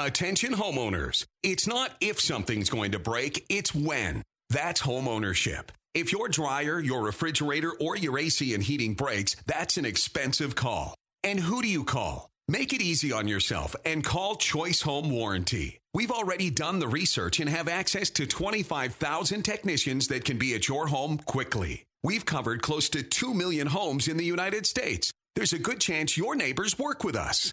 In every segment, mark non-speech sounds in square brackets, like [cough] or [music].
Attention homeowners. It's not if something's going to break, it's when. That's homeownership. If your dryer, your refrigerator, or your AC and heating breaks, that's an expensive call. And who do you call? Make it easy on yourself and call Choice Home Warranty. We've already done the research and have access to 25,000 technicians that can be at your home quickly. We've covered close to 2 million homes in the United States. There's a good chance your neighbors work with us.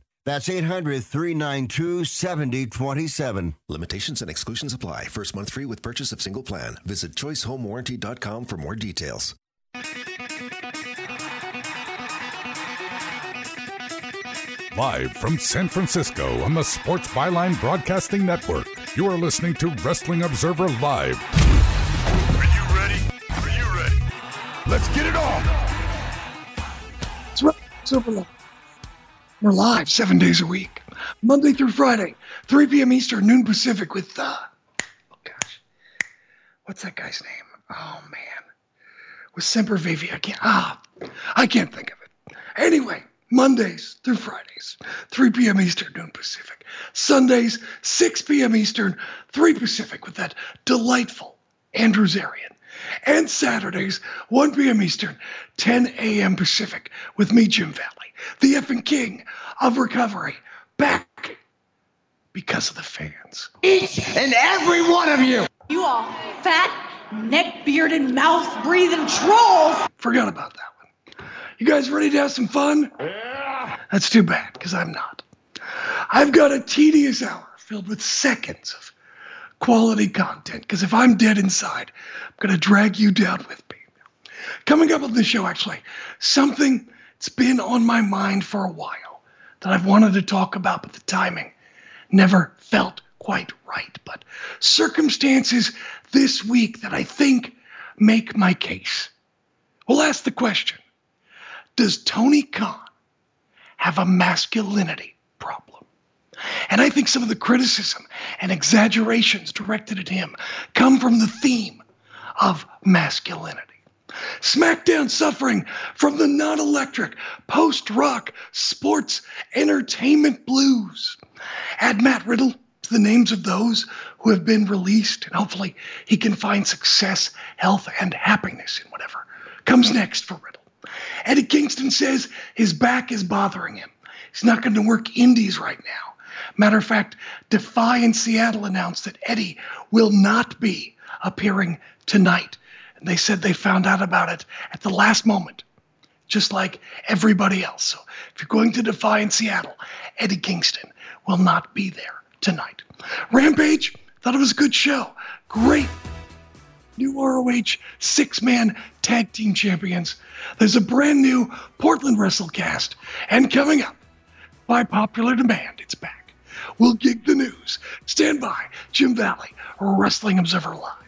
That's 800 392 7027. Limitations and exclusions apply. First month free with purchase of single plan. Visit choicehomewarranty.com for more details. Live from San Francisco on the Sports Byline Broadcasting Network, you are listening to Wrestling Observer Live. Are you ready? Are you ready? Let's get it on! It's Wrestling Observer Live. We're live seven days a week, Monday through Friday, 3 p.m. Eastern, noon Pacific. With uh, oh gosh, what's that guy's name? Oh man, with Sempervive. I can't. Ah, I can't think of it. Anyway, Mondays through Fridays, 3 p.m. Eastern, noon Pacific. Sundays, 6 p.m. Eastern, 3 Pacific, with that delightful Andrew Zarian. And Saturdays, 1 p.m. Eastern, 10 a.m. Pacific, with me, Jim Valley, the effing king of recovery, back because of the fans. Each and every one of you. You all fat, neck bearded, and mouth breathing trolls. Forgot about that one. You guys ready to have some fun? Yeah. That's too bad, because I'm not. I've got a tedious hour filled with seconds of quality content, because if I'm dead inside, I'm going to drag you down with me. Coming up on the show, actually, something that's been on my mind for a while that I've wanted to talk about, but the timing never felt quite right. But circumstances this week that I think make my case. We'll ask the question Does Tony Khan have a masculinity problem? And I think some of the criticism and exaggerations directed at him come from the theme of masculinity. SmackDown suffering from the non electric post rock sports entertainment blues. Add Matt Riddle to the names of those who have been released, and hopefully he can find success, health, and happiness in whatever comes next for Riddle. Eddie Kingston says his back is bothering him. He's not going to work indies right now. Matter of fact, Defy in Seattle announced that Eddie will not be appearing tonight. And they said they found out about it at the last moment, just like everybody else. So if you're going to Defy in Seattle, Eddie Kingston will not be there tonight. Rampage, thought it was a good show. Great new ROH six man tag team champions. There's a brand new Portland WrestleCast. And coming up, by popular demand, it's back. We'll gig the news. Stand by, Jim Valley, Wrestling Observer Live.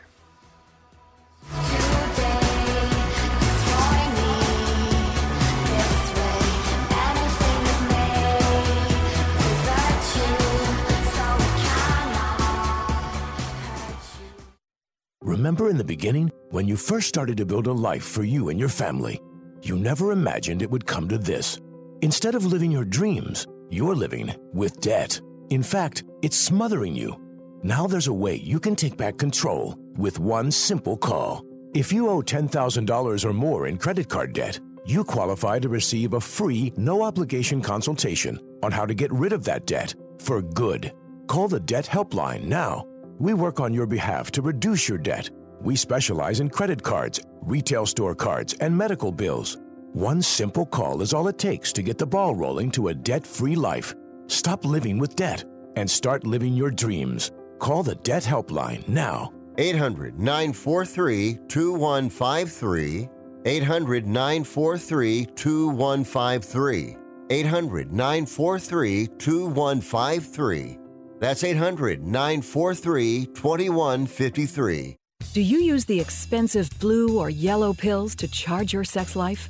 Remember in the beginning, when you first started to build a life for you and your family, you never imagined it would come to this. Instead of living your dreams, you're living with debt. In fact, it's smothering you. Now there's a way you can take back control with one simple call. If you owe $10,000 or more in credit card debt, you qualify to receive a free, no obligation consultation on how to get rid of that debt for good. Call the Debt Helpline now. We work on your behalf to reduce your debt. We specialize in credit cards, retail store cards, and medical bills. One simple call is all it takes to get the ball rolling to a debt free life. Stop living with debt and start living your dreams. Call the Debt Helpline now. 800 943 2153. 800 943 2153. 800 943 2153. That's 800 943 2153. Do you use the expensive blue or yellow pills to charge your sex life?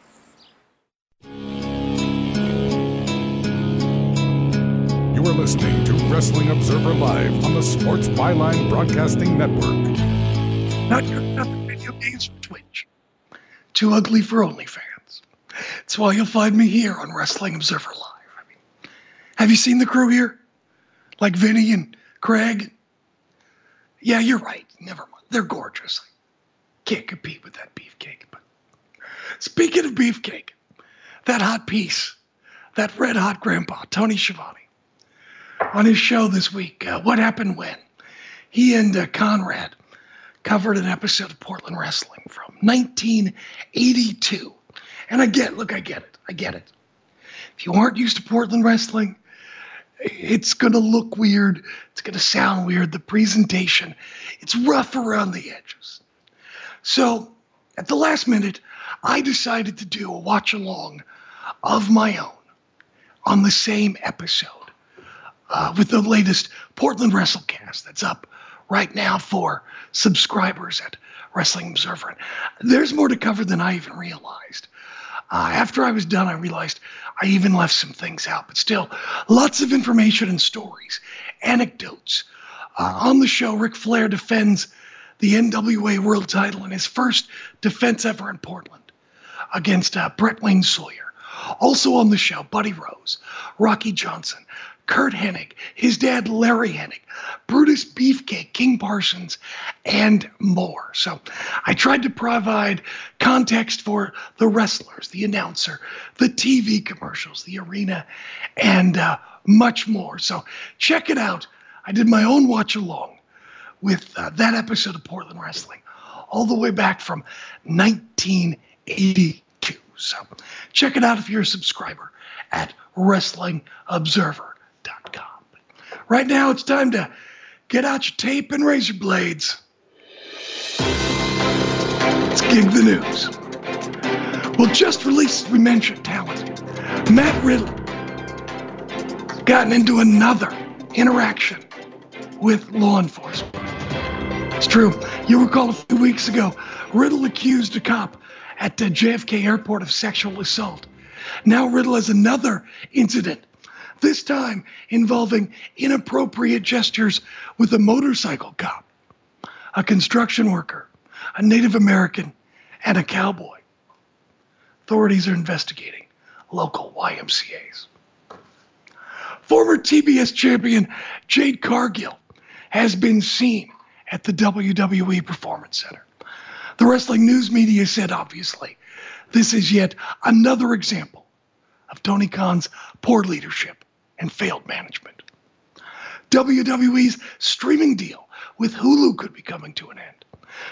You are listening to Wrestling Observer Live on the Sports Byline Broadcasting Network. Not your nothing video games for Twitch. Too ugly for OnlyFans. That's why you'll find me here on Wrestling Observer Live. I have you seen the crew here? Like Vinny and Craig? Yeah, you're right. Never mind. They're gorgeous. Can't compete with that beefcake. But speaking of beefcake, that hot piece, that red hot grandpa, Tony Schiavone, on his show this week, uh, What Happened When? He and uh, Conrad covered an episode of Portland Wrestling from 1982. And I get, look, I get it. I get it. If you aren't used to Portland Wrestling, it's going to look weird. It's going to sound weird. The presentation, it's rough around the edges. So at the last minute, I decided to do a watch along of my own on the same episode uh, with the latest Portland WrestleCast that's up right now for subscribers at Wrestling Observer. There's more to cover than I even realized. Uh, after I was done, I realized I even left some things out, but still, lots of information and stories, anecdotes. Uh, on the show, Ric Flair defends the NWA World title in his first defense ever in Portland against uh, Brett Wayne Sawyer. Also on the show, Buddy Rose, Rocky Johnson, Curt Hennig, his dad Larry Hennig, Brutus Beefcake, King Parsons, and more. So I tried to provide context for the wrestlers, the announcer, the TV commercials, the arena, and uh, much more. So check it out. I did my own watch along with uh, that episode of Portland Wrestling, all the way back from 1982. So check it out if you're a subscriber at WrestlingObserver.com. Right now, it's time to get out your tape and razor blades. Let's gig the news. Well, just released, we mentioned talent. Matt Riddle gotten into another interaction with law enforcement. It's true. You recall a few weeks ago, Riddle accused a cop at the JFK airport of sexual assault. Now Riddle has another incident, this time involving inappropriate gestures with a motorcycle cop, a construction worker, a Native American, and a cowboy. Authorities are investigating local YMCAs. Former TBS champion Jade Cargill has been seen at the WWE Performance Center. The wrestling news media said, obviously, this is yet another example of Tony Khan's poor leadership and failed management. WWE's streaming deal with Hulu could be coming to an end.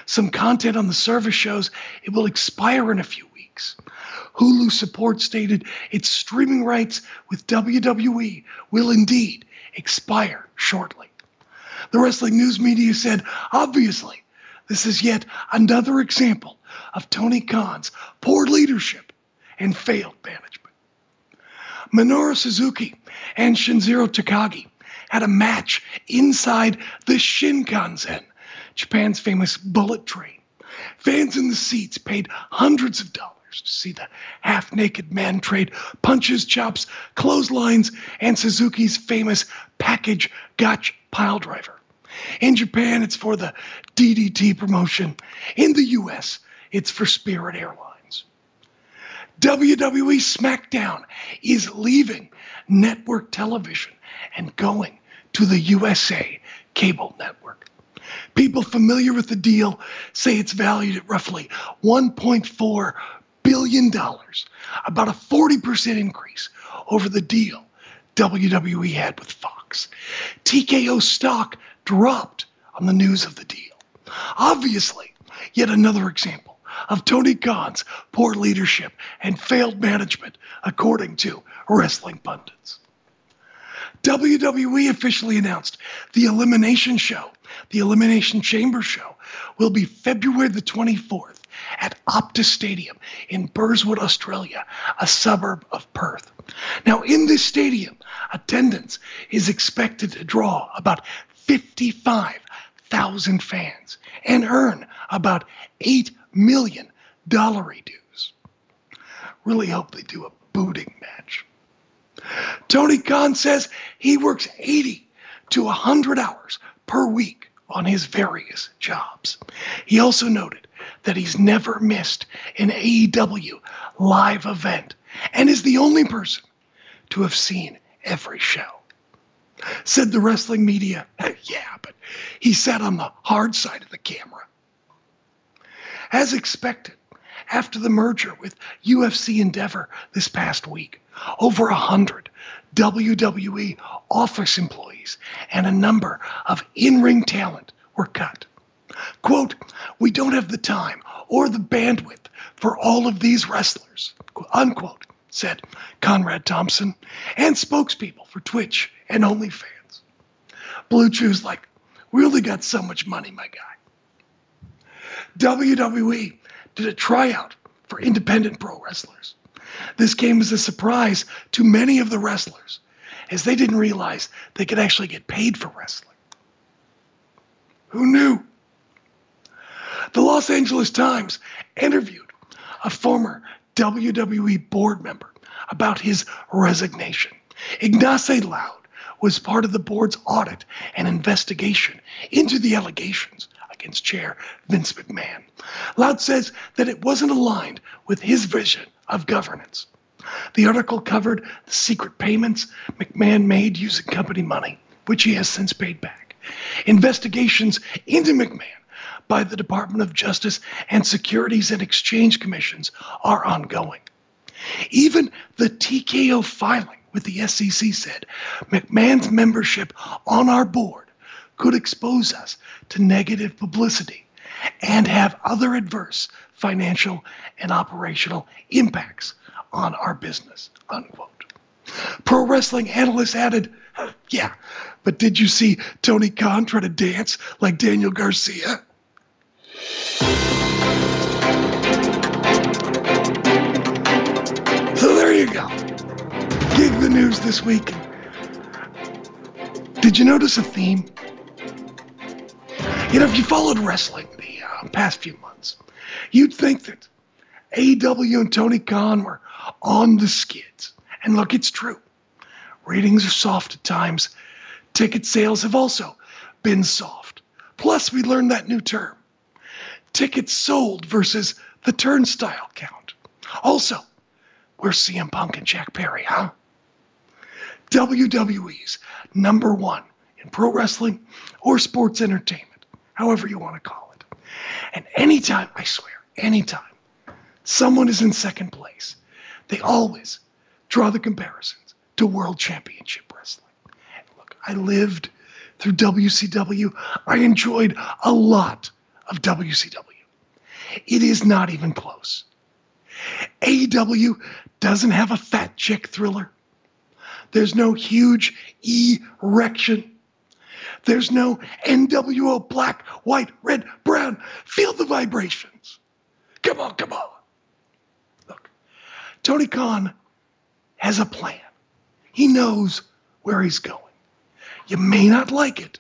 Some content on the service shows it will expire in a few weeks. Hulu support stated its streaming rights with WWE will indeed expire shortly. The wrestling news media said, obviously, this is yet another example of Tony Khan's poor leadership and failed management. Minoru Suzuki and Shinjiro Takagi had a match inside the Shinkansen, Japan's famous bullet train. Fans in the seats paid hundreds of dollars to see the half naked man trade punches, chops, clotheslines, and Suzuki's famous package gotch pile driver. In Japan, it's for the DDT promotion. In the US, it's for Spirit Airlines. WWE SmackDown is leaving network television and going to the USA cable network. People familiar with the deal say it's valued at roughly 1.4 billion dollars, about a 40% increase over the deal WWE had with Fox. TKO stock dropped on the news of the deal. Obviously, yet another example of Tony Khan's poor leadership and failed management, according to wrestling pundits. WWE officially announced the Elimination Show, the Elimination Chamber Show, will be February the 24th at Optus Stadium in Burswood, Australia, a suburb of Perth. Now, in this stadium, attendance is expected to draw about 55,000 fans and earn about $8 million dollary dues. Really hope they do a booting match. Tony Khan says he works 80 to 100 hours per week on his various jobs. He also noted that he's never missed an AEW live event and is the only person to have seen every show. Said the wrestling media, yeah, but he sat on the hard side of the camera. As expected, after the merger with UFC Endeavor this past week, over a hundred WWE office employees and a number of in ring talent were cut. Quote, we don't have the time or the bandwidth for all of these wrestlers, unquote, said Conrad Thompson and spokespeople for Twitch and OnlyFans. BlueChew's like, we only got so much money, my guy. WWE did a tryout for independent pro wrestlers. This came as a surprise to many of the wrestlers, as they didn't realize they could actually get paid for wrestling. Who knew? The Los Angeles Times interviewed a former WWE board member about his resignation. Ignace Lahoud was part of the board's audit and investigation into the allegations against Chair Vince McMahon. Lahoud says that it wasn't aligned with his vision of governance. The article covered the secret payments McMahon made using company money, which he has since paid back. Investigations into McMahon by the Department of Justice and Securities and Exchange Commissions are ongoing. Even the TKO filing with the SEC said McMahon's membership on our board could expose us to negative publicity and have other adverse financial and operational impacts on our business. Unquote. Pro wrestling analysts added, yeah, but did you see Tony Khan try to dance like Daniel Garcia? So there you go. Gig the news this week. Did you notice a theme? You know, if you followed wrestling the uh, past few months, you'd think that AEW and Tony Khan were on the skids. And look, it's true. Ratings are soft at times. Ticket sales have also been soft. Plus, we learned that new term tickets sold versus the turnstile count. Also, where's CM Punk and Jack Perry, huh? WWE's number one in pro wrestling or sports entertainment, however you want to call it. And anytime, I swear, anytime someone is in second place, they always draw the comparisons to World Championship Wrestling. And look, I lived through WCW. I enjoyed a lot of WCW. It is not even close. AEW doesn't have a fat chick thriller. There's no huge erection. There's no NWO black, white, red, brown. Feel the vibrations. Come on, come on. Look, Tony Khan has a plan. He knows where he's going. You may not like it,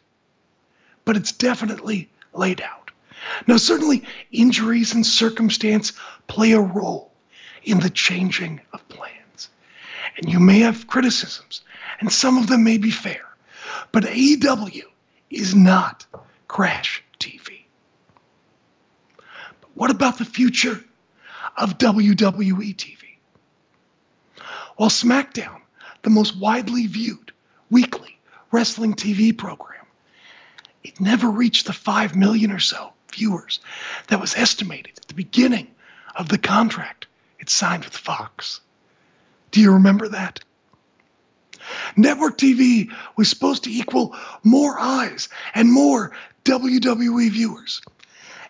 but it's definitely laid out. Now, certainly, injuries and circumstance play a role in the changing of plans. And you may have criticisms, and some of them may be fair, but AEW is not Crash TV. But what about the future of WWE TV? While SmackDown, the most widely viewed weekly wrestling TV program, it never reached the 5 million or so viewers that was estimated at the beginning of the contract it signed with Fox. Do you remember that? Network TV was supposed to equal more eyes and more WWE viewers,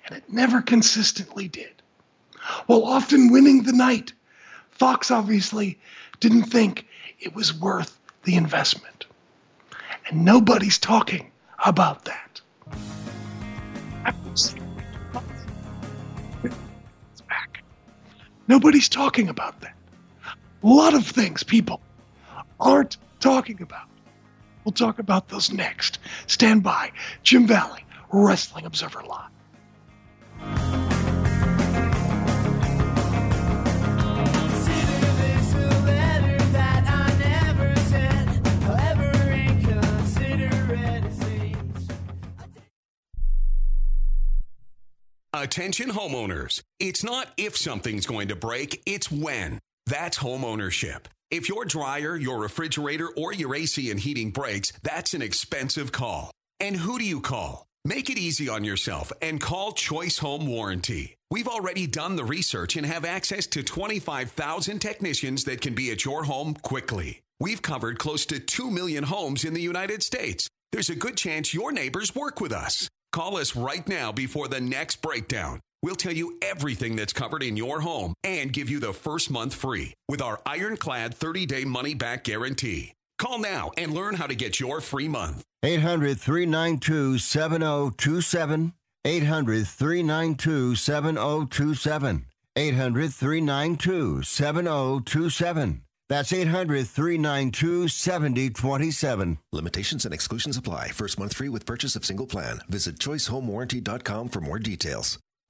and it never consistently did. While often winning the night, Fox obviously didn't think it was worth the investment. And nobody's talking about that. Nobody's talking about that. A lot of things people aren't talking about. We'll talk about those next. Stand by. Jim Valley, Wrestling Observer Live. Attention homeowners. It's not if something's going to break, it's when. That's home ownership. If your dryer, your refrigerator, or your AC and heating breaks, that's an expensive call. And who do you call? Make it easy on yourself and call Choice Home Warranty. We've already done the research and have access to 25,000 technicians that can be at your home quickly. We've covered close to 2 million homes in the United States. There's a good chance your neighbors work with us. Call us right now before the next breakdown. We'll tell you everything that's covered in your home and give you the first month free with our ironclad 30 day money back guarantee. Call now and learn how to get your free month. 800 392 7027. 800 392 7027. 800 392 7027. That's 800 392 7027. Limitations and exclusions apply. First month free with purchase of single plan. Visit choicehomewarranty.com for more details.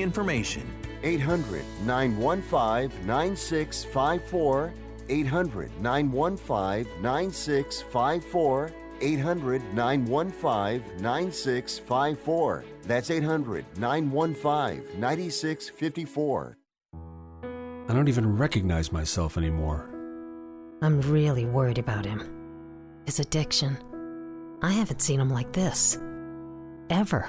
information. 800 915 9654. 800 915 9654. 800 915 9654. That's 800 915 9654. I don't even recognize myself anymore. I'm really worried about him. His addiction. I haven't seen him like this. Ever.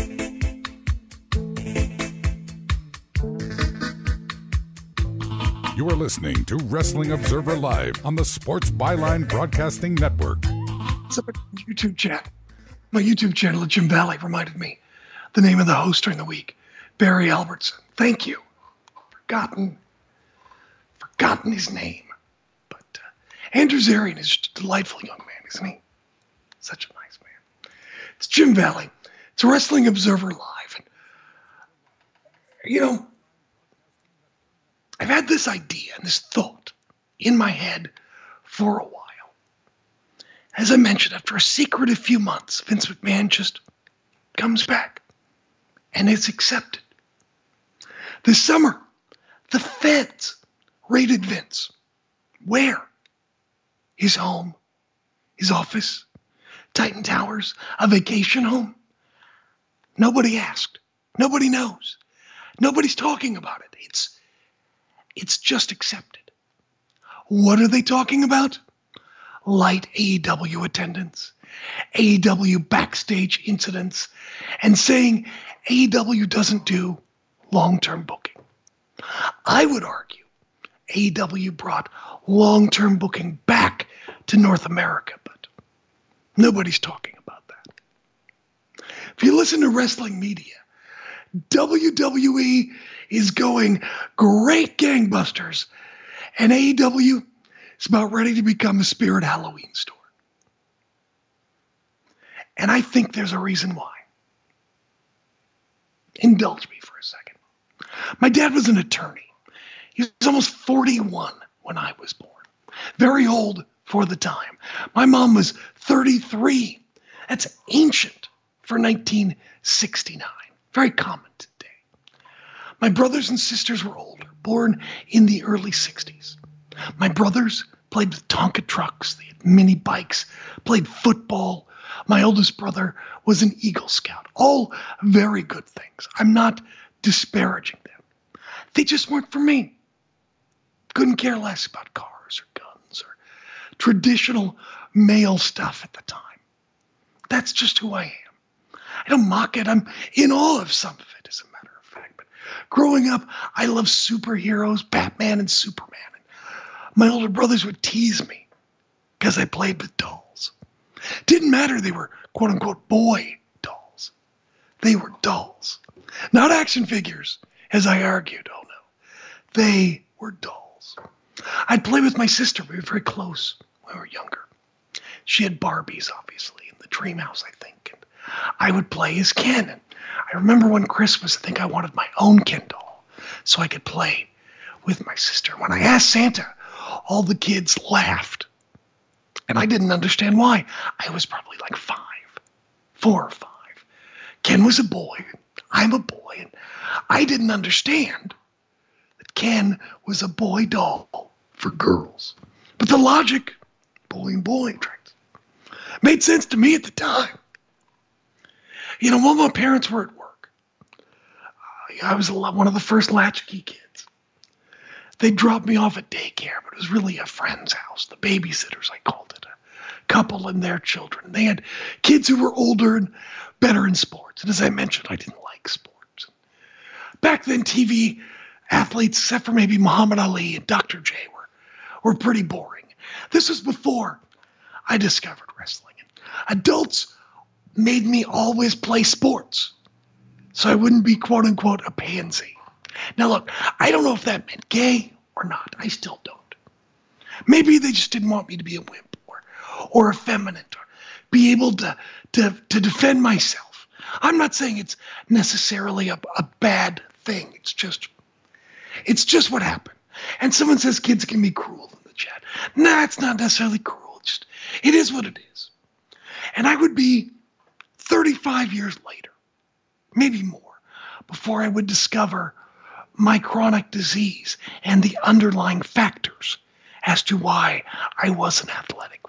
You are listening to Wrestling Observer Live on the Sports Byline Broadcasting Network. YouTube chat? My YouTube channel at Jim Valley reminded me the name of the host during the week, Barry Albertson. Thank you. Forgotten, forgotten his name. But uh, Andrew Zarian is a delightful young man, isn't he? Such a nice man. It's Jim Valley. It's Wrestling Observer Live. And, you know, I've had this idea and this thought in my head for a while. As I mentioned, after a secretive few months, Vince McMahon just comes back and it's accepted. This summer, the feds raided Vince. Where? His home, his office, Titan Towers, a vacation home. Nobody asked. Nobody knows. Nobody's talking about it. It's it's just accepted. What are they talking about? Light AEW attendance, AEW backstage incidents, and saying AEW doesn't do long term booking. I would argue AEW brought long term booking back to North America, but nobody's talking about that. If you listen to wrestling media, WWE is going great gangbusters, and AEW is about ready to become a spirit Halloween store. And I think there's a reason why. Indulge me for a second. My dad was an attorney. He was almost 41 when I was born. Very old for the time. My mom was 33. That's ancient for 1969. Very common today. My brothers and sisters were older, born in the early 60s. My brothers played with Tonka trucks, they had mini bikes, played football. My oldest brother was an Eagle Scout. All very good things. I'm not disparaging them. They just weren't for me. Couldn't care less about cars or guns or traditional male stuff at the time. That's just who I am. I don't mock it. I'm in awe of some of it, as a matter of fact. But growing up, I loved superheroes, Batman and Superman. And my older brothers would tease me because I played with dolls. Didn't matter they were quote unquote boy dolls. They were dolls. Not action figures, as I argued. Oh no. They were dolls. I'd play with my sister. We were very close when we were younger. She had Barbies, obviously, in the dream house, I think. I would play as Ken. And I remember one Christmas, I think I wanted my own Ken doll so I could play with my sister. When I asked Santa, all the kids laughed. And I didn't understand why. I was probably like five, four or five. Ken was a boy. I'm a boy. And I didn't understand that Ken was a boy doll for girls. But the logic, boy and boy, made sense to me at the time. You know, while my parents were at work, uh, I was one of the first latchkey kids. They dropped me off at daycare, but it was really a friend's house, the babysitters, I called it. A couple and their children. They had kids who were older and better in sports. And as I mentioned, I didn't like sports. Back then, TV athletes, except for maybe Muhammad Ali and Dr. J, were, were pretty boring. This was before I discovered wrestling. Adults made me always play sports so I wouldn't be quote unquote a pansy. Now, look, I don't know if that meant gay or not. I still don't. Maybe they just didn't want me to be a wimp or, or effeminate or be able to, to, to defend myself. I'm not saying it's necessarily a, a bad thing. It's just, it's just what happened. And someone says kids can be cruel in the chat. Nah, it's not necessarily cruel. It's just, it is what it is. And I would be 35 years later, maybe more, before I would discover my chronic disease and the underlying factors as to why I wasn't athletic.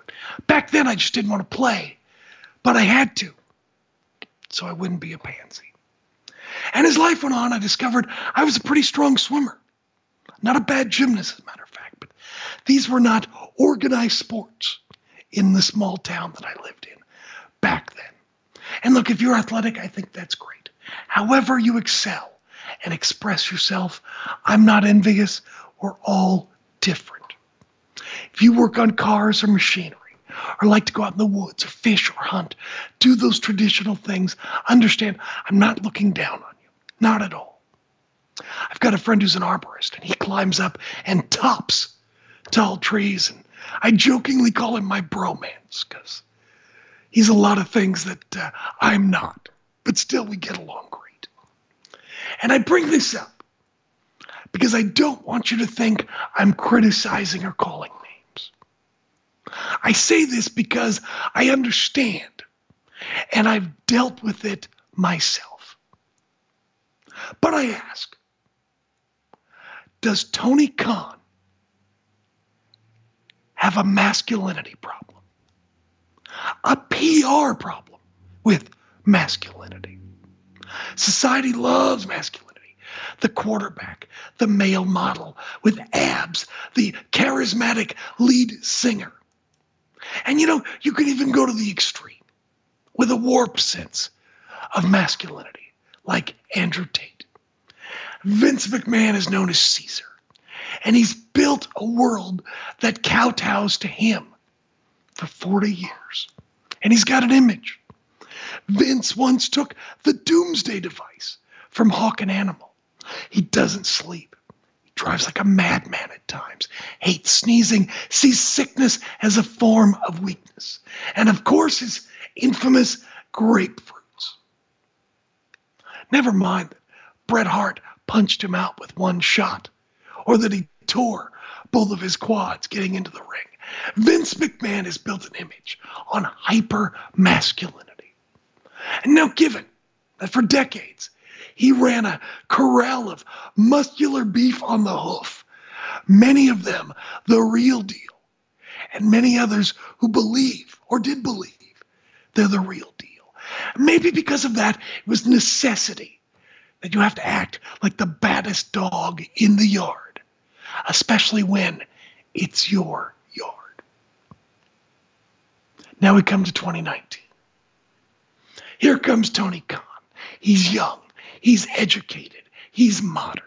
Back then, I just didn't want to play. but I had to, so I wouldn't be a pansy. And as life went on, I discovered I was a pretty strong swimmer. Not a bad gymnast, as a matter of fact, but these were not organized sports in the small town that I lived in back then. And look, if you're athletic, I think that's great. However, you excel and express yourself, I'm not envious. We're all different. If you work on cars or machinery, or like to go out in the woods or fish or hunt, do those traditional things, understand I'm not looking down on you. Not at all. I've got a friend who's an arborist and he climbs up and tops tall trees. And I jokingly call him my bromance because he's a lot of things that uh, I'm not, but still we get along great. And I bring this up because I don't want you to think I'm criticizing or calling names. I say this because I understand and I've dealt with it myself. But I ask, does Tony Khan have a masculinity problem? A PR problem with masculinity? Society loves masculinity. The quarterback, the male model with abs, the charismatic lead singer. And you know, you can even go to the extreme with a warped sense of masculinity, like Andrew Tate. Vince McMahon is known as Caesar, and he's built a world that kowtows to him for 40 years. And he's got an image. Vince once took the doomsday device from Hawk and Animal. He doesn't sleep. He drives like a madman at times, hates sneezing, sees sickness as a form of weakness. And of course, his infamous grapefruits. Never mind that Bret Hart punched him out with one shot, or that he tore both of his quads getting into the ring. Vince McMahon has built an image on hyper masculinity. And now, given that for decades he ran a corral of muscular beef on the hoof, many of them the real deal, and many others who believe or did believe they're the real deal. Maybe because of that, it was necessity that you have to act like the baddest dog in the yard, especially when it's your. Now we come to 2019. Here comes Tony Khan. He's young, he's educated, he's modern.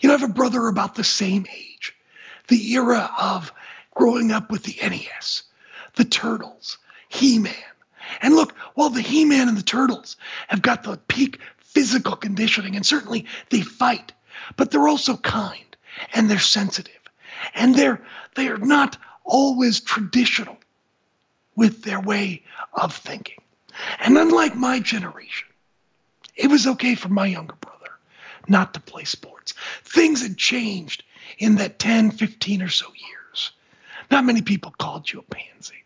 You know, I have a brother about the same age, the era of growing up with the NES, the Turtles, He Man. And look, while the He Man and the Turtles have got the peak physical conditioning, and certainly they fight, but they're also kind and they're sensitive. And they're they are not always traditional with their way of thinking. And unlike my generation, it was okay for my younger brother not to play sports. Things had changed in that 10, 15 or so years. Not many people called you a pansy.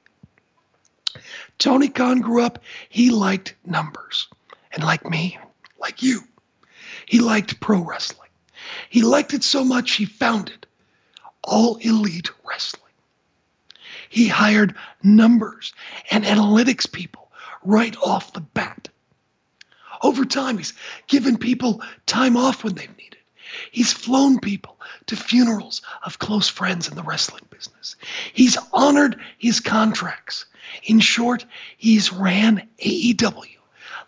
Tony Khan grew up, he liked numbers. And like me, like you, he liked pro wrestling. He liked it so much he founded All Elite Wrestling. He hired numbers and analytics people right off the bat. Over time, he's given people time off when they've needed. He's flown people to funerals of close friends in the wrestling business. He's honored his contracts. In short, he's ran AEW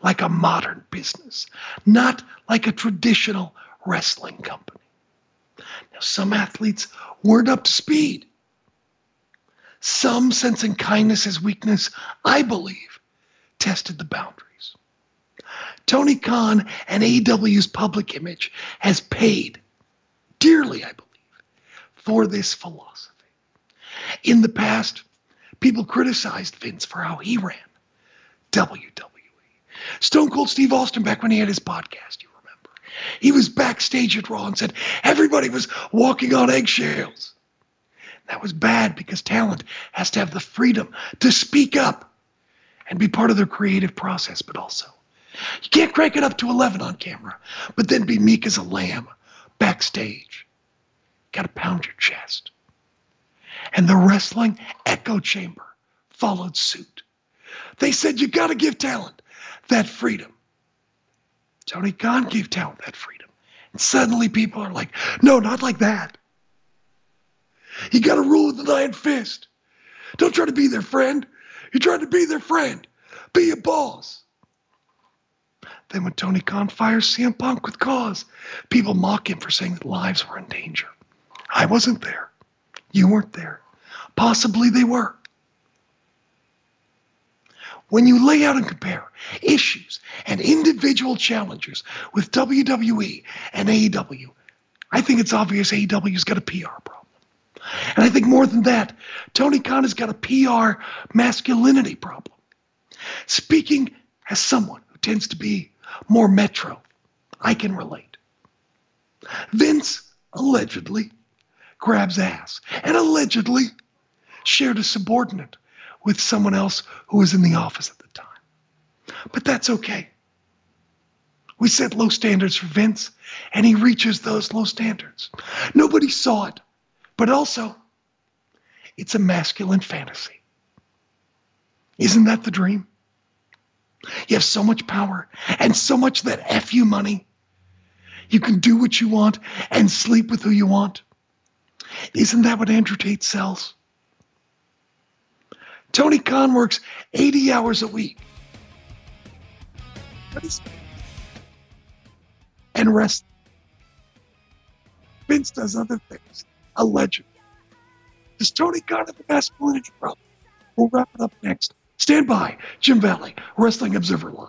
like a modern business, not like a traditional wrestling company. Now, some athletes weren't up to speed. Some sense sensing kindness as weakness, I believe, tested the boundaries. Tony Khan and AEW's public image has paid dearly, I believe, for this philosophy. In the past, people criticized Vince for how he ran WWE. Stone Cold Steve Austin, back when he had his podcast, you remember, he was backstage at Raw and said everybody was walking on eggshells. That was bad because talent has to have the freedom to speak up and be part of their creative process, but also you can't crank it up to 11 on camera, but then be meek as a lamb backstage. Got to pound your chest. And the wrestling echo chamber followed suit. They said you got to give talent that freedom. Tony Khan gave talent that freedom. And suddenly people are like, no, not like that. You got to rule with the iron fist. Don't try to be their friend. You're trying to be their friend. Be a boss. Then when Tony Khan fires CM Punk with cause, people mock him for saying that lives were in danger. I wasn't there. You weren't there. Possibly they were. When you lay out and compare issues and individual challengers with WWE and AEW, I think it's obvious AEW's got a PR problem. And I think more than that, Tony Khan has got a PR masculinity problem. Speaking as someone who tends to be more metro, I can relate. Vince allegedly grabs ass and allegedly shared a subordinate with someone else who was in the office at the time. But that's okay. We set low standards for Vince, and he reaches those low standards. Nobody saw it, but also, it's a masculine fantasy. Isn't that the dream? You have so much power and so much that F you money. You can do what you want and sleep with who you want. Isn't that what Andrew Tate sells? Tony Khan works 80 hours a week. And rest. Vince does other things. Allegedly. Does Tony Khan the masculinity problem? We'll wrap it up next. Stand by. Jim Valley, Wrestling Observer Live.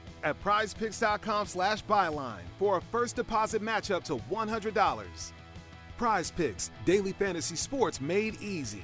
at prizepicks.com slash byline for a first deposit match up to $100. Prize Picks, daily fantasy sports made easy.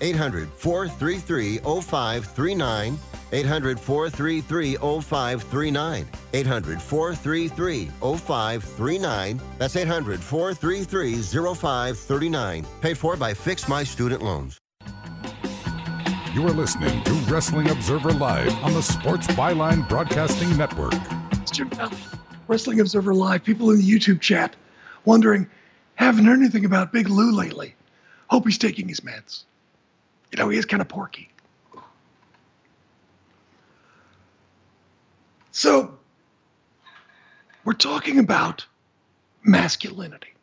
800 433 0539. 800 433 0539. 800 433 0539. That's 800 433 0539. Paid for by Fix My Student Loans. You are listening to Wrestling Observer Live on the Sports Byline Broadcasting Network. It's Jim Valley, Wrestling Observer Live, people in the YouTube chat wondering, haven't heard anything about Big Lou lately. Hope he's taking his meds. You know, he is kind of porky. So, we're talking about masculinity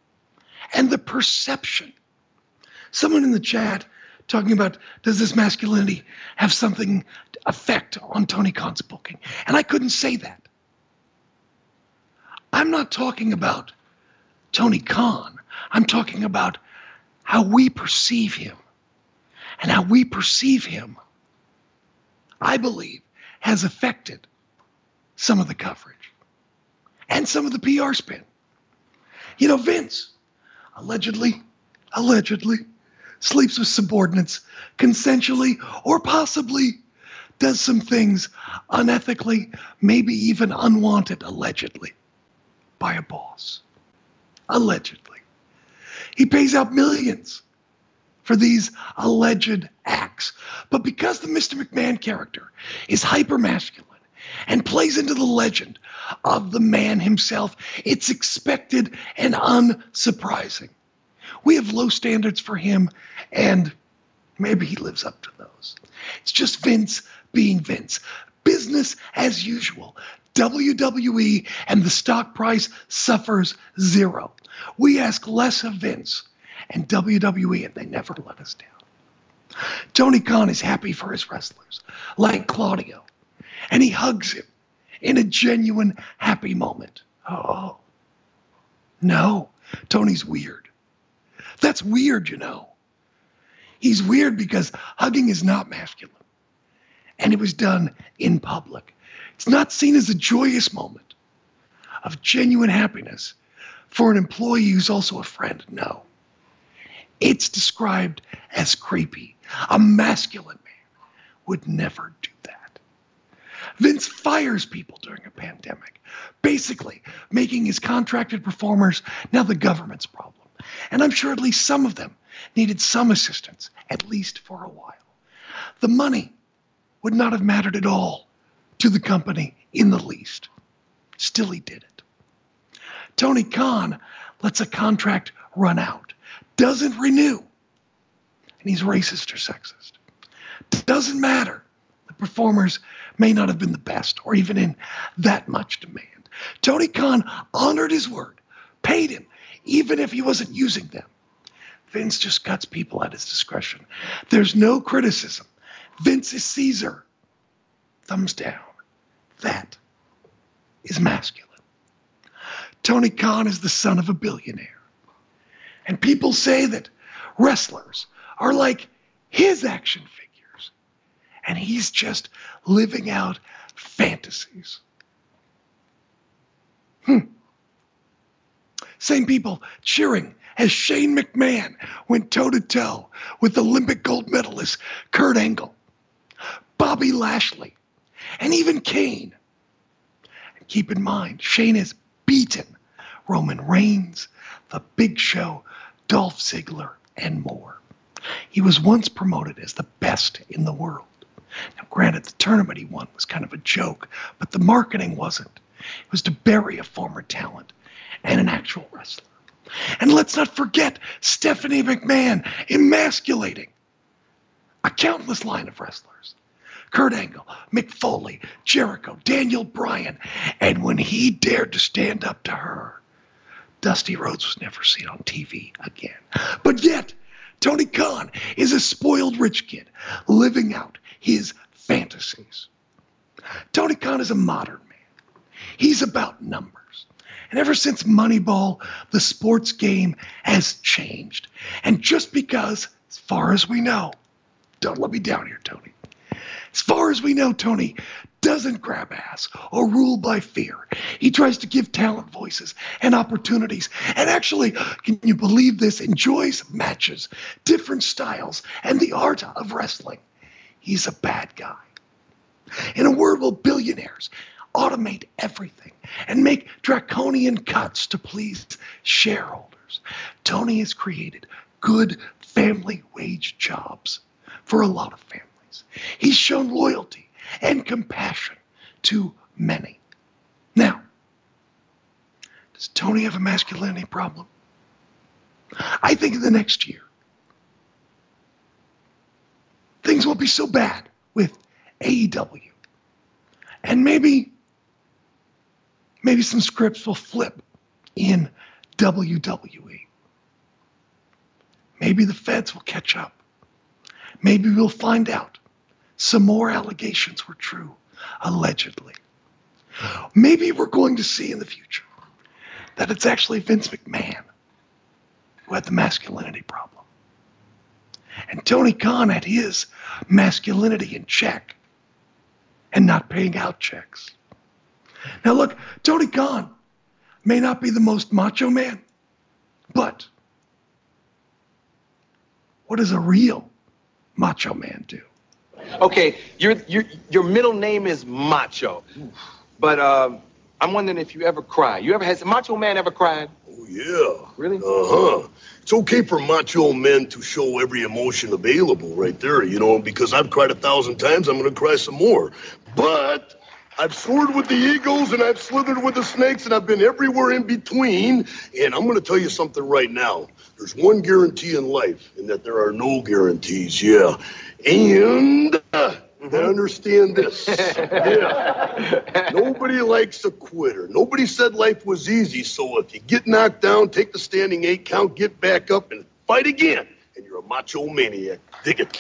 and the perception. Someone in the chat talking about does this masculinity have something effect on Tony Khan's booking? And I couldn't say that. I'm not talking about Tony Khan. I'm talking about how we perceive him. And how we perceive him, I believe, has affected some of the coverage and some of the PR spin. You know, Vince allegedly, allegedly sleeps with subordinates consensually or possibly does some things unethically, maybe even unwanted, allegedly, by a boss. Allegedly. He pays out millions for these alleged acts. But because the Mr. McMahon character is hyper masculine and plays into the legend of the man himself, it's expected and unsurprising. We have low standards for him, and maybe he lives up to those. It's just Vince being Vince. Business as usual. WWE and the stock price suffers zero. We ask less of Vince and WWE, and they never let us down. Tony Khan is happy for his wrestlers, like Claudio, and he hugs him in a genuine happy moment. Oh, no, Tony's weird. That's weird, you know. He's weird because hugging is not masculine, and it was done in public. It's not seen as a joyous moment of genuine happiness for an employee who's also a friend. No. It's described as creepy. A masculine man would never do that. Vince fires people during a pandemic, basically making his contracted performers now the government's problem. And I'm sure at least some of them needed some assistance, at least for a while. The money would not have mattered at all to the company in the least. Still, he did it. Tony Khan lets a contract run out doesn't renew. And he's racist or sexist. Doesn't matter. The performers may not have been the best or even in that much demand. Tony Khan honored his word, paid him, even if he wasn't using them. Vince just cuts people at his discretion. There's no criticism. Vince is Caesar. Thumbs down. That is masculine. Tony Khan is the son of a billionaire. And people say that wrestlers are like his action figures. And he's just living out fantasies. Hmm. Same people cheering as Shane McMahon went toe to toe with Olympic gold medalist Kurt Angle, Bobby Lashley, and even Kane. Keep in mind, Shane has beaten Roman Reigns, The Big Show, Dolph Ziggler, and more. He was once promoted as the best in the world. Now, granted, the tournament he won was kind of a joke, but the marketing wasn't. It was to bury a former talent and an actual wrestler. And let's not forget Stephanie McMahon emasculating a countless line of wrestlers. Kurt Angle, Mick Foley, Jericho, Daniel Bryan, and when he dared to stand up to her, Dusty Rhodes was never seen on TV again. But yet, Tony Khan is a spoiled rich kid living out his fantasies. Tony Khan is a modern man. He's about numbers. And ever since Moneyball, the sports game has changed. And just because, as far as we know, don't let me down here, Tony. As far as we know, Tony doesn't grab ass or rule by fear. He tries to give talent voices and opportunities. And actually, can you believe this? Enjoys matches, different styles, and the art of wrestling. He's a bad guy. In a world where billionaires automate everything and make draconian cuts to please shareholders, Tony has created good family wage jobs for a lot of families. He's shown loyalty and compassion to many. Now, does Tony have a masculinity problem? I think in the next year, things won't be so bad with AEW. And maybe, maybe some scripts will flip in WWE. Maybe the feds will catch up. Maybe we'll find out some more allegations were true, allegedly. Maybe we're going to see in the future that it's actually Vince McMahon who had the masculinity problem. And Tony Khan had his masculinity in check and not paying out checks. Now, look, Tony Khan may not be the most macho man, but what does a real macho man do? Okay, your your your middle name is Macho, but um, I'm wondering if you ever cry. You ever has Macho Man ever cried? Oh yeah. Really? Uh huh. It's okay for macho men to show every emotion available right there, you know, because I've cried a thousand times, I'm gonna cry some more. But I've soared with the eagles and I've slithered with the snakes and I've been everywhere in between. And I'm gonna tell you something right now. There's one guarantee in life, and that there are no guarantees, yeah. And uh, I understand this. [laughs] yeah. Nobody likes a quitter. Nobody said life was easy, so if you get knocked down, take the standing eight count, get back up, and fight again. And you're a macho maniac. Dig it.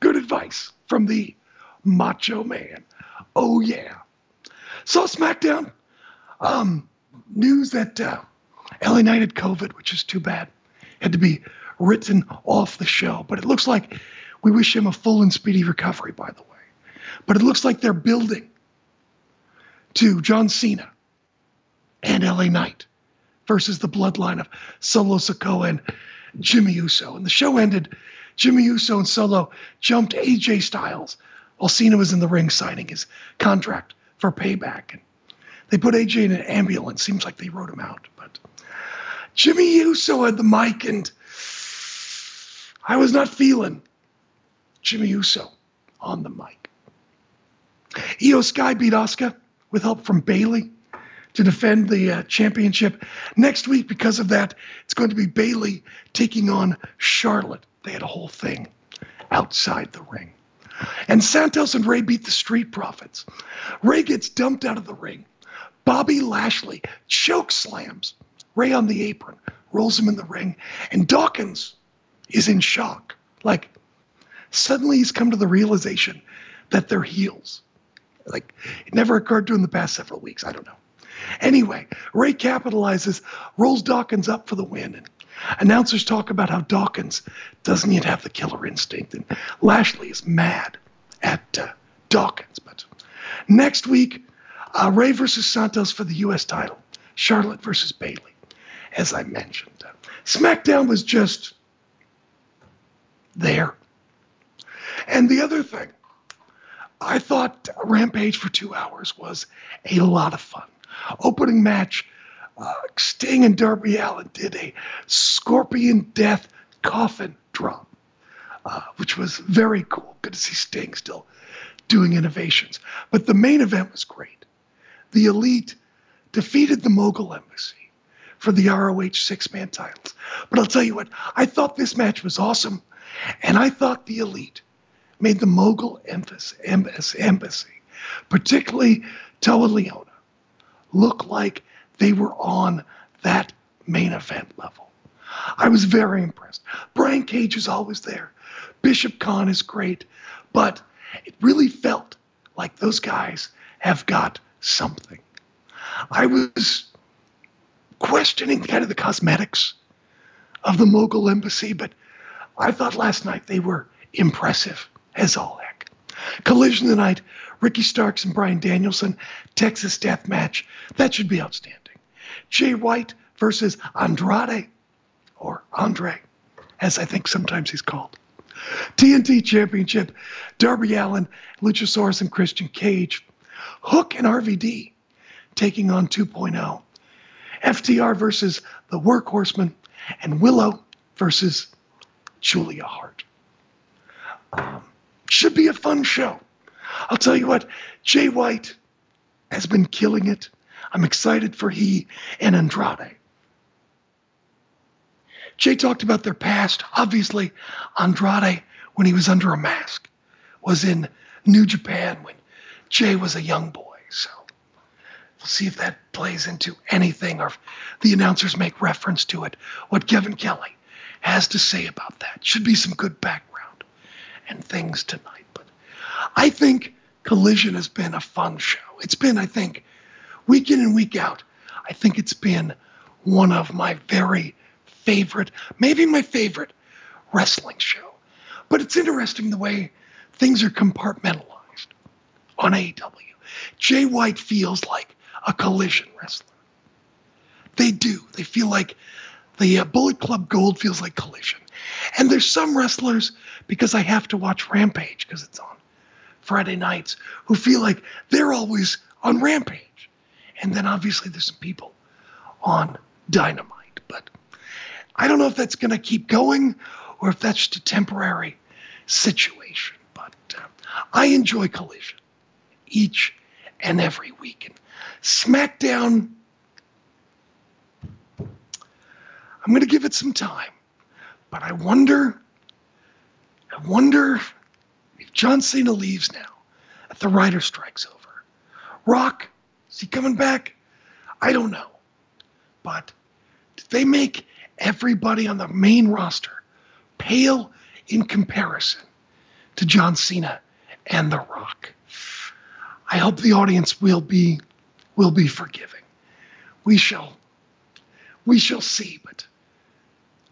Good advice from the macho man. Oh, yeah. So SmackDown. Um, news that uh, LA Knight had COVID, which is too bad. Had to be written off the show. But it looks like we wish him a full and speedy recovery, by the way. But it looks like they're building to John Cena and LA Knight versus the bloodline of Solo Sikoa and Jimmy Uso. And the show ended. Jimmy Uso and Solo jumped AJ Styles Cena was in the ring signing his contract for payback. And they put AJ in an ambulance. Seems like they wrote him out. But Jimmy Uso had the mic, and I was not feeling Jimmy Uso on the mic. Iyo Sky beat Asuka with help from Bayley to defend the uh, championship. Next week, because of that, it's going to be Bayley taking on Charlotte. They had a whole thing outside the ring. And Santos and Rey beat the Street Profits. Rey gets dumped out of the ring. Bobby Lashley choke slams Rey on the apron, rolls him in the ring, and Dawkins is in shock. Like, suddenly he's come to the realization that they're heels. Like, it never occurred to him the past several weeks. I don't know. Anyway, Rey capitalizes, rolls Dawkins up for the win, and announcers talk about how Dawkins doesn't yet have the killer instinct, and Lashley is mad at uh, Dawkins. But next week, uh, Rey versus Santos for the U.S. title, Charlotte versus Bayley, as I mentioned. SmackDown was just there. And the other thing, I thought Rampage for two hours was a lot of fun. Opening match, uh, Sting and Darby Allin did a Scorpion Death coffin drop, uh, which was very cool. Good to see Sting still doing innovations. But the main event was great. The Elite defeated the Mogul Embassy for the ROH six man titles. But I'll tell you what, I thought this match was awesome. And I thought the Elite made the Mogul embassy, embassy particularly Toa Liona, look like they were on that main event level. I was very impressed. Brian Cage is always there. Bishop Kaun is great. But it really felt like those guys have got something. I was questioning kind of the cosmetics of the Mogul embassy, but I thought last night they were impressive as all heck. Collision tonight, Ricky Starks and Bryan Danielson, Texas Death Match. That should be outstanding. Jay White versus Andrade, or Andre, as I think sometimes he's called. TNT Championship, Darby Allin, Luchasaurus, and Christian Cage. Hook and RVD taking on 2.0. FTR versus the Workhorsemen, and Willow versus Julia Hart. Um, should be a fun show. I'll tell you what, Jay White has been killing it. I'm excited for he and Andrade. Jay talked about their past. Obviously, Andrade, when he was under a mask, was in New Japan when Jay was a young boy. So we'll see if that plays into anything or if the announcers make reference to it. What Kevin Kelly has to say about that should be some good background and things tonight. But I think Collision has been a fun show. It's been, I think, week in and week out, I think it's been one of my very favorite, maybe my favorite wrestling show. But it's interesting the way things are compartmentalized on AEW. Jay White feels like a collision wrestler. They do. They feel like the uh, Bullet Club Gold feels like collision. And there's some wrestlers, because I have to watch Rampage because it's on Friday nights, who feel like they're always on Rampage. And then obviously there's some people on Dynamite. But I don't know if that's going to keep going or if that's just a temporary situation. But uh, I enjoy Collision each and every week. And SmackDown, I'm going to give it some time. But I wonder, I wonder if John Cena leaves now, if the writer strike's over. Rock, is he coming back? I don't know. But did they make everybody on the main roster pale in comparison to John Cena and The Rock? I hope the audience will be will be forgiving. We shall we shall see, but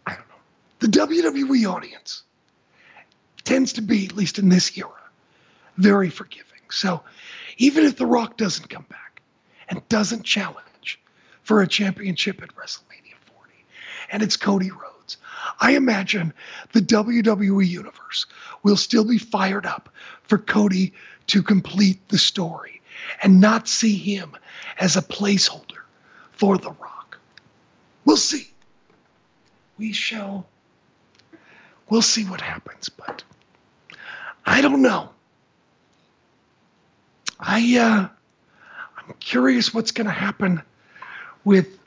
I don't know. The WWE audience tends to be, at least in this era, very forgiving. So even if The Rock doesn't come back and doesn't challenge for a championship at WrestleMania 40, and it's Cody Rhodes, I imagine the WWE universe will still be fired up for Cody to complete the story and not see him as a placeholder for The Rock. We'll see. We shall. We'll see what happens, but I don't know. I uh, I'm curious what's going to happen with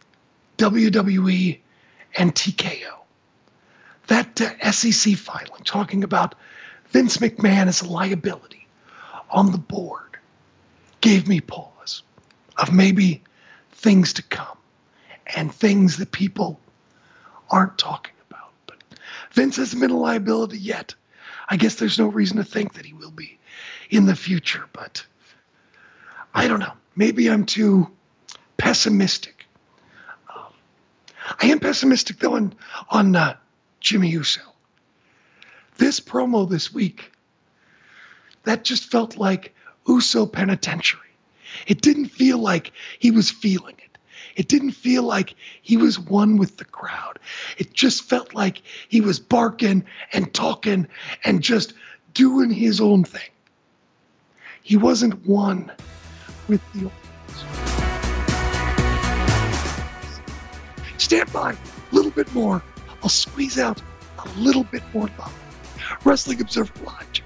WWE and TKO. That uh, SEC filing talking about Vince McMahon as a liability on the board gave me pause of maybe things to come and things that people aren't talking about. But Vince hasn't been a liability yet. I guess there's no reason to think that he will be in the future, but I don't know. Maybe I'm too pessimistic. Um, I am pessimistic though on on uh, Jimmy Uso. This promo this week, that just felt like Uso Penitentiary. It didn't feel like he was feeling it. It didn't feel like he was one with the crowd. It just felt like he was barking and talking and just doing his own thing. He wasn't one with the Stand by a little bit more. I'll squeeze out a little bit more love. Wrestling Observer Live.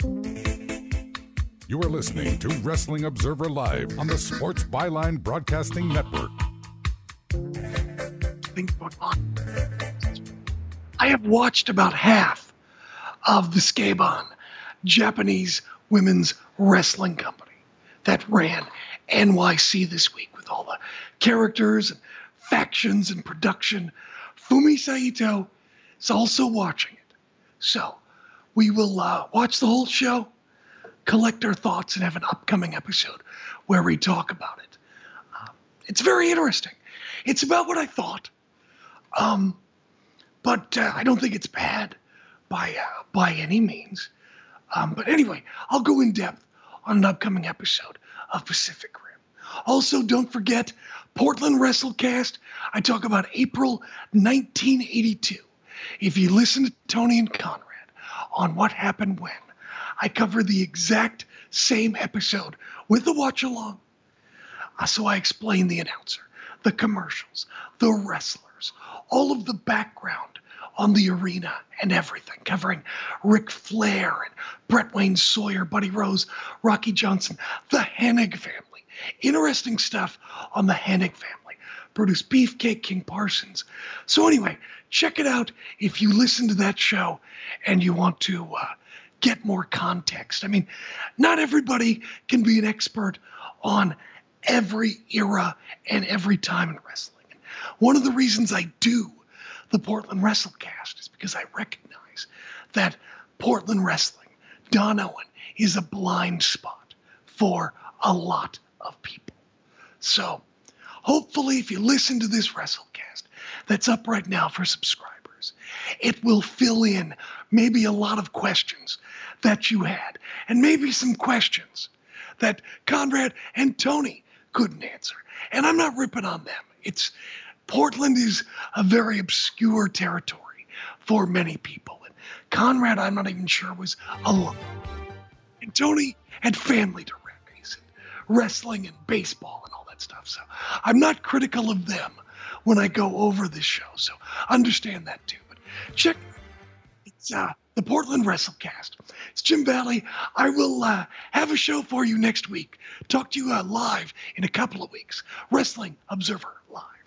You are listening to Wrestling Observer Live on the Sports Byline Broadcasting Network. Things going on. I have watched about half of the Sukeban, Japanese women's wrestling company that ran NYC this week with all the characters and factions and production. Fumi Saito is also watching it. So we will uh, watch the whole show, collect our thoughts, and have an upcoming episode where we talk about it. Uh, it's very interesting. It's about what I thought, um, but uh, I don't think it's bad by uh, by any means. Um, but anyway, I'll go in depth on an upcoming episode of Pacific Rim. Also, don't forget Portland WrestleCast. I talk about April 1982. If you listen to Tony and Conrad on what happened when, I cover the exact same episode with the watch along. Uh, so I explain the announcer, the commercials, the wrestlers, all of the background on the arena and everything, covering Ric Flair and Brett Wayne Sawyer, Buddy Rose, Rocky Johnson, the Hennig family. Interesting stuff on the Hennig family. Brutus Beefcake King Parsons. So, anyway, check it out if you listen to that show and you want to uh, get more context. I mean, not everybody can be an expert on every era and every time in wrestling. One of the reasons I do the Portland WrestleCast is because I recognize that Portland wrestling, Don Owen, is a blind spot for a lot of people. So, hopefully, if you listen to this WrestleCast that's up right now for subscribers, it will fill in maybe a lot of questions that you had, and maybe some questions that Conrad and Tony couldn't answer. And I'm not ripping on them. It's Portland is a very obscure territory for many people. And Conrad, I'm not even sure, was alone. And Tony had family to raise, and wrestling and baseball and all. That stuff. So I'm not critical of them when I go over this show. So understand that too. But check it's uh, the Portland WrestleCast. It's Jim Valley. I will uh, have a show for you next week. Talk to you uh, live in a couple of weeks. Wrestling Observer Live.